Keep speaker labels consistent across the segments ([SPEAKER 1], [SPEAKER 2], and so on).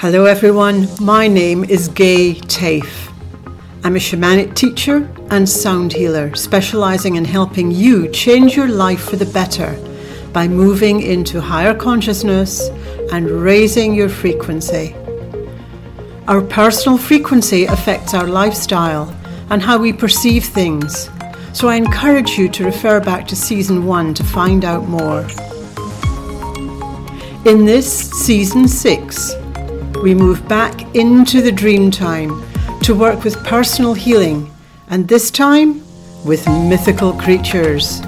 [SPEAKER 1] Hello, everyone. My name is Gay Tafe. I'm a shamanic teacher and sound healer, specializing in helping you change your life for the better by moving into higher consciousness and raising your frequency. Our personal frequency affects our lifestyle and how we perceive things, so I encourage you to refer back to season one to find out more. In this season six, we move back into the dream time to work with personal healing, and this time with mythical creatures.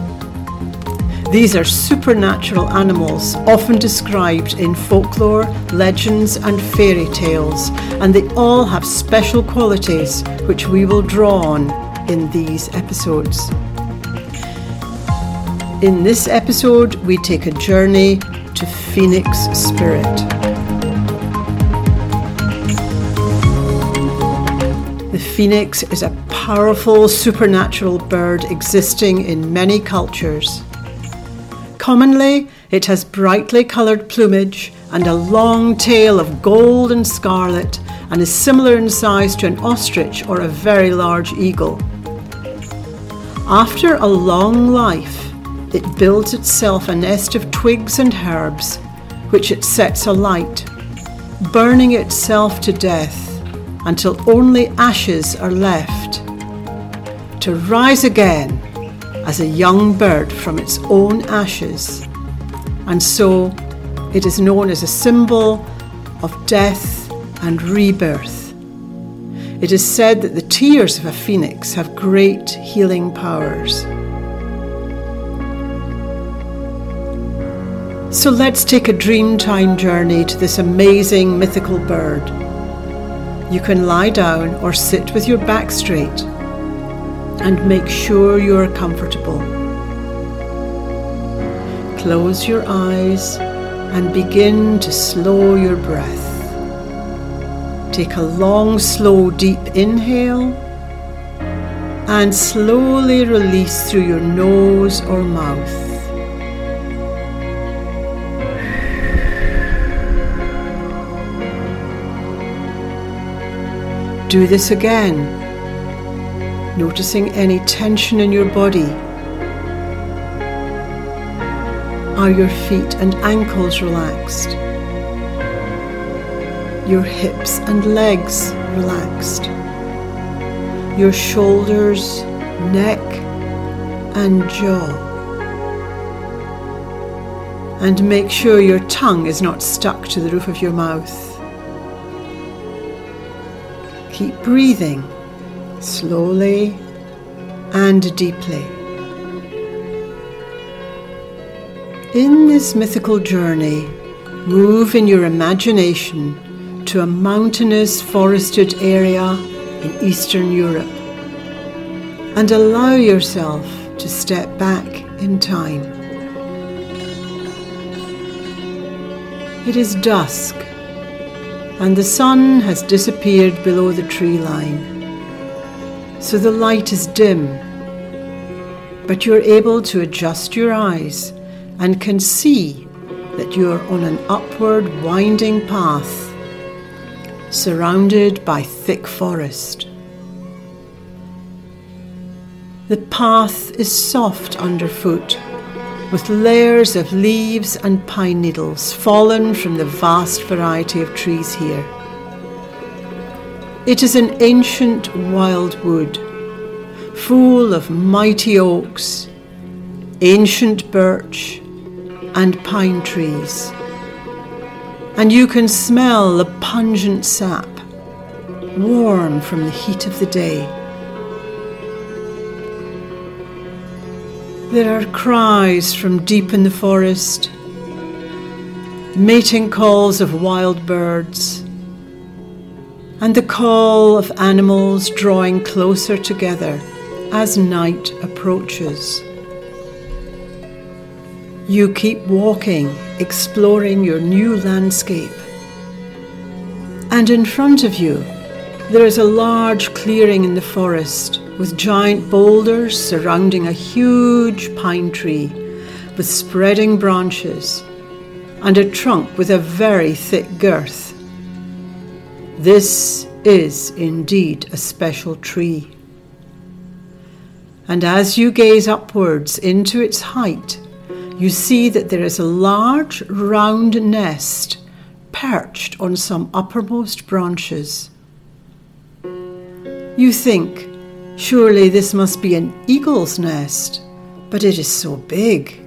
[SPEAKER 1] These are supernatural animals, often described in folklore, legends, and fairy tales, and they all have special qualities which we will draw on in these episodes. In this episode, we take a journey to Phoenix Spirit. Phoenix is a powerful supernatural bird existing in many cultures. Commonly, it has brightly coloured plumage and a long tail of gold and scarlet and is similar in size to an ostrich or a very large eagle. After a long life, it builds itself a nest of twigs and herbs, which it sets alight, burning itself to death until only ashes are left, to rise again as a young bird from its own ashes. And so it is known as a symbol of death and rebirth. It is said that the tears of a phoenix have great healing powers. So let's take a dreamtime journey to this amazing mythical bird. You can lie down or sit with your back straight and make sure you are comfortable. Close your eyes and begin to slow your breath. Take a long, slow, deep inhale and slowly release through your nose or mouth. Do this again, noticing any tension in your body. Are your feet and ankles relaxed? Your hips and legs relaxed? Your shoulders, neck, and jaw? And make sure your tongue is not stuck to the roof of your mouth. Keep breathing slowly and deeply. In this mythical journey, move in your imagination to a mountainous forested area in Eastern Europe and allow yourself to step back in time. It is dusk and the sun has disappeared below the tree line. So the light is dim, but you're able to adjust your eyes and can see that you're on an upward winding path surrounded by thick forest. The path is soft underfoot with layers of leaves and pine needles fallen from the vast variety of trees here. It is an ancient wild wood, full of mighty oaks, ancient birch, and pine trees. And you can smell the pungent sap, warm from the heat of the day. There are cries from deep in the forest, mating calls of wild birds, and the call of animals drawing closer together as night approaches. You keep walking, exploring your new landscape. And in front of you, there is a large clearing in the forest with giant boulders surrounding a huge pine tree with spreading branches and a trunk with a very thick girth. This is indeed a special tree. And as you gaze upwards into its height, you see that there is a large round nest perched on some uppermost branches. You think, surely this must be an eagle's nest, but it is so big.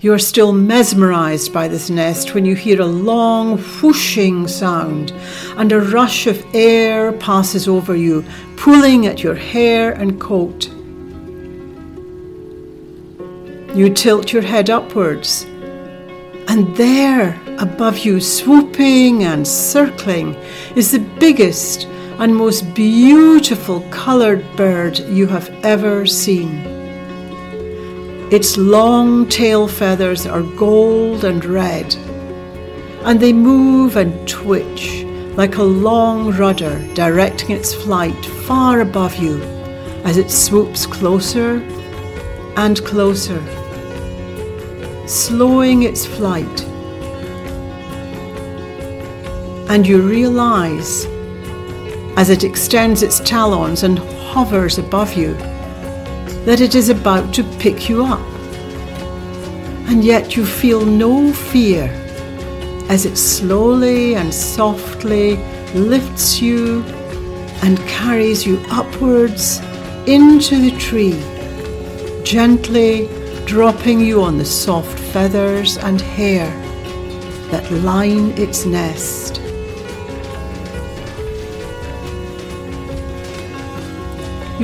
[SPEAKER 1] You are still mesmerized by this nest when you hear a long whooshing sound and a rush of air passes over you, pulling at your hair and coat. You tilt your head upwards, and there above you, swooping and circling, is the biggest and most beautiful coloured bird you have ever seen. Its long tail feathers are gold and red, and they move and twitch like a long rudder directing its flight far above you as it swoops closer and closer, slowing its flight. And you realize as it extends its talons and hovers above you that it is about to pick you up. And yet you feel no fear as it slowly and softly lifts you and carries you upwards into the tree, gently dropping you on the soft feathers and hair that line its nest.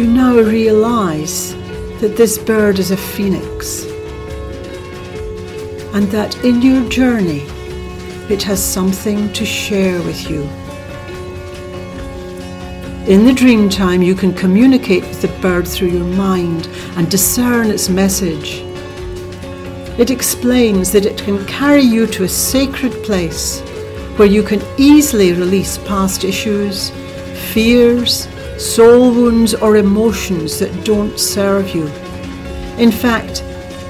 [SPEAKER 1] You now realize that this bird is a phoenix and that in your journey it has something to share with you. In the dream time, you can communicate with the bird through your mind and discern its message. It explains that it can carry you to a sacred place where you can easily release past issues, fears, soul wounds, or emotions that don't serve you. In fact,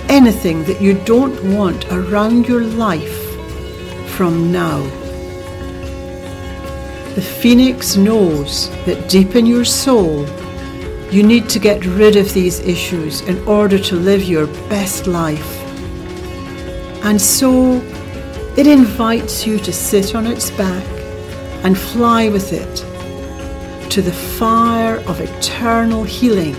[SPEAKER 1] anything that you don't want around your life from now. The phoenix knows that deep in your soul, you need to get rid of these issues in order to live your best life. And so it invites you to sit on its back and fly with it to the fire of eternal healing.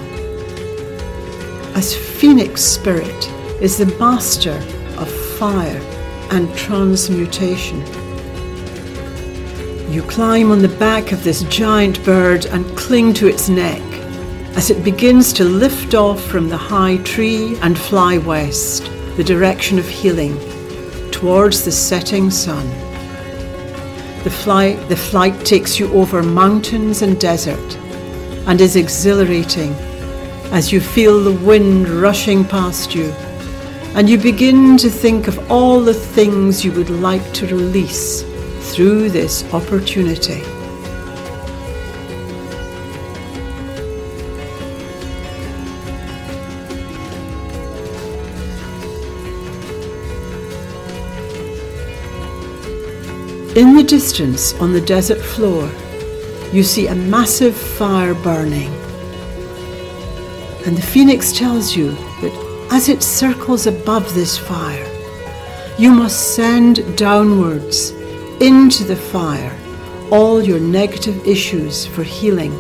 [SPEAKER 1] As Phoenix Spirit is the master of fire and transmutation. You climb on the back of this giant bird and cling to its neck as it begins to lift off from the high tree and fly west, the direction of healing, towards the setting sun. The flight, the flight takes you over mountains and desert and is exhilarating as you feel the wind rushing past you and you begin to think of all the things you would like to release through this opportunity. In the distance on the desert floor, you see a massive fire burning. And the phoenix tells you that as it circles above this fire, you must send downwards into the fire all your negative issues for healing.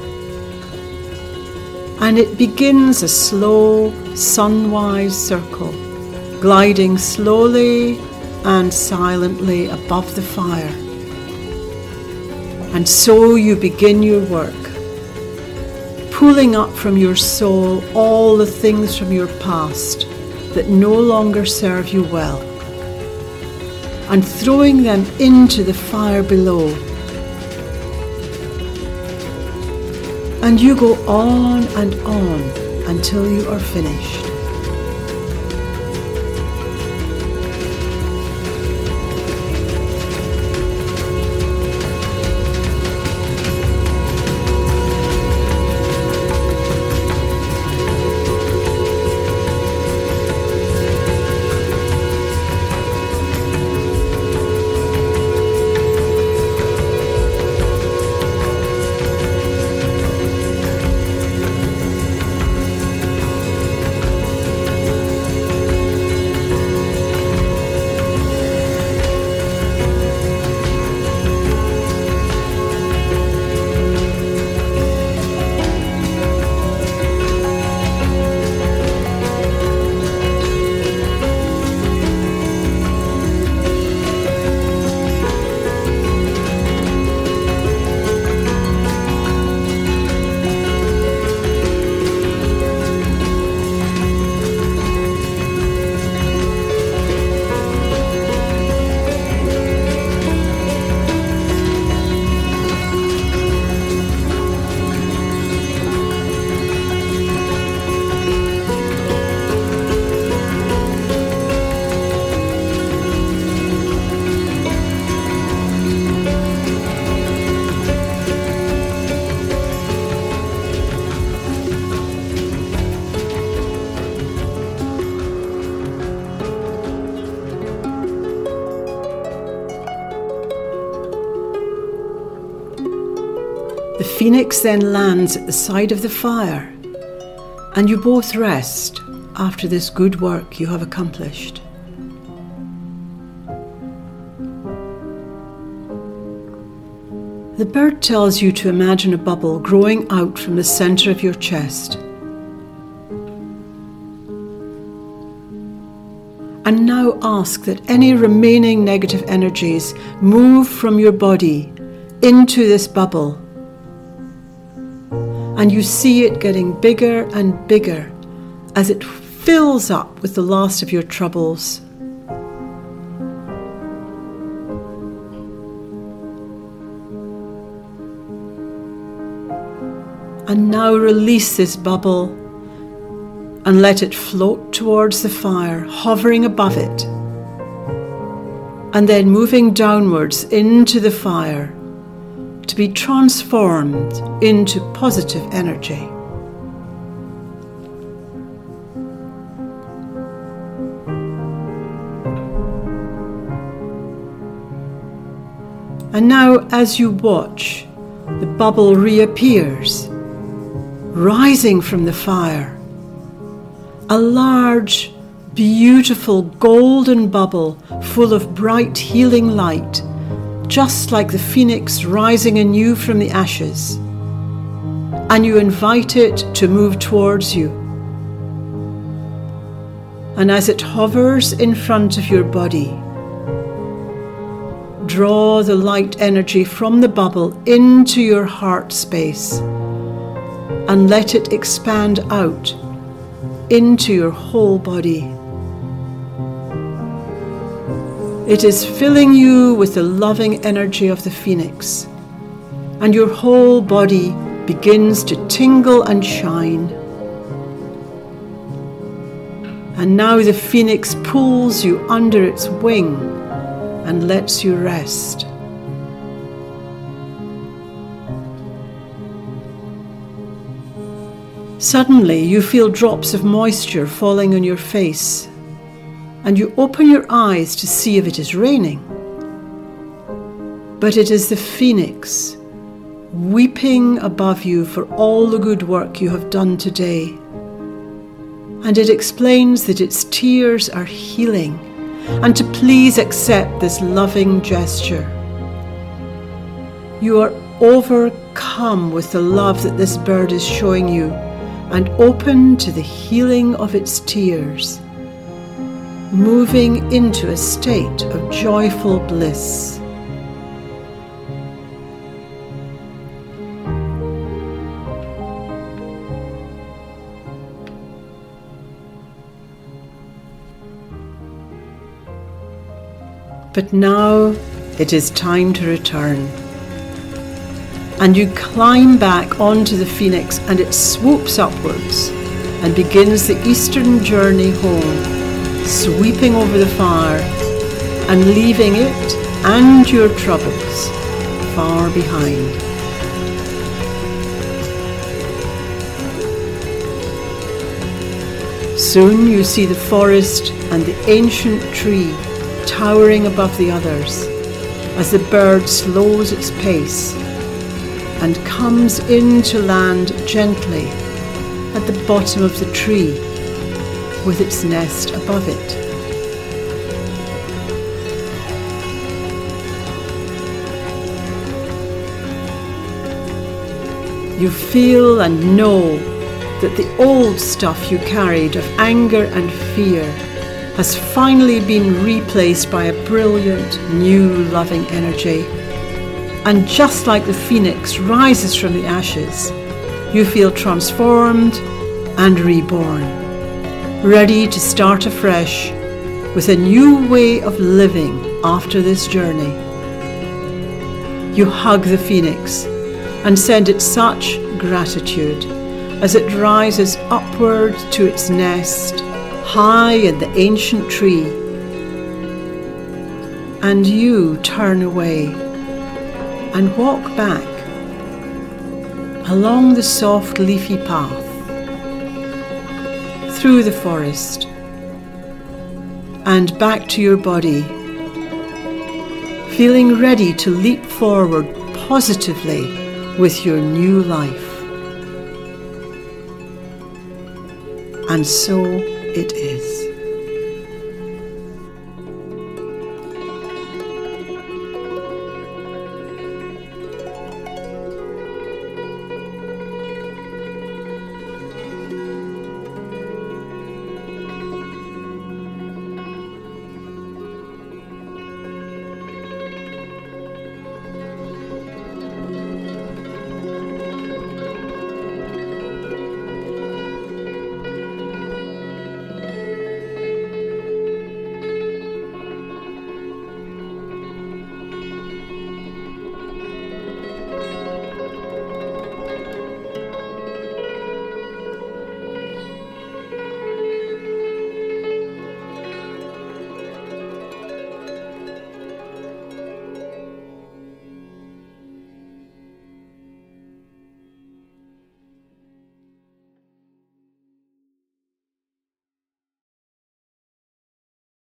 [SPEAKER 1] And it begins a slow, sunwise circle, gliding slowly and silently above the fire. And so you begin your work, pulling up from your soul all the things from your past that no longer serve you well, and throwing them into the fire below. And you go on and on until you are finished. Phoenix then lands at the side of the fire, and you both rest after this good work you have accomplished. The bird tells you to imagine a bubble growing out from the center of your chest. And now ask that any remaining negative energies move from your body into this bubble. And you see it getting bigger and bigger as it fills up with the last of your troubles And now release this bubble and let it float towards the fire, hovering above it. And then moving downwards into the fire to be transformed into positive energy. And now, as you watch, the bubble reappears rising from the fire. A large, beautiful golden bubble full of bright healing light, just like the phoenix rising anew from the ashes. And you invite it to move towards you. And as it hovers in front of your body, draw the light energy from the bubble into your heart space and let it expand out into your whole body. It is filling you with the loving energy of the phoenix, and your whole body begins to tingle and shine. And now the phoenix pulls you under its wing and lets you rest. Suddenly, you feel drops of moisture falling on your face, and you open your eyes to see if it is raining. But it is the phoenix weeping above you for all the good work you have done today. And it explains that its tears are healing, and to please accept this loving gesture. You are overcome with the love that this bird is showing you and open to the healing of its tears, moving into a state of joyful bliss. But now it is time to return and you climb back onto the phoenix and it swoops upwards and begins the eastern journey home, sweeping over the fire and leaving it and your troubles far behind. Soon you see the forest and the ancient tree towering above the others as the bird slows its pace and comes in to land gently at the bottom of the tree with its nest above it. You feel and know that the old stuff you carried of anger and fear has finally been replaced by a brilliant, new, loving energy and just like the phoenix rises from the ashes, you feel transformed and reborn, ready to start afresh with a new way of living after this journey. You hug the phoenix and send it such gratitude as it rises upward to its nest high in the ancient tree. And you turn away and walk back along the soft leafy path through the forest and back to your body, feeling ready to leap forward positively with your new life. And so it is.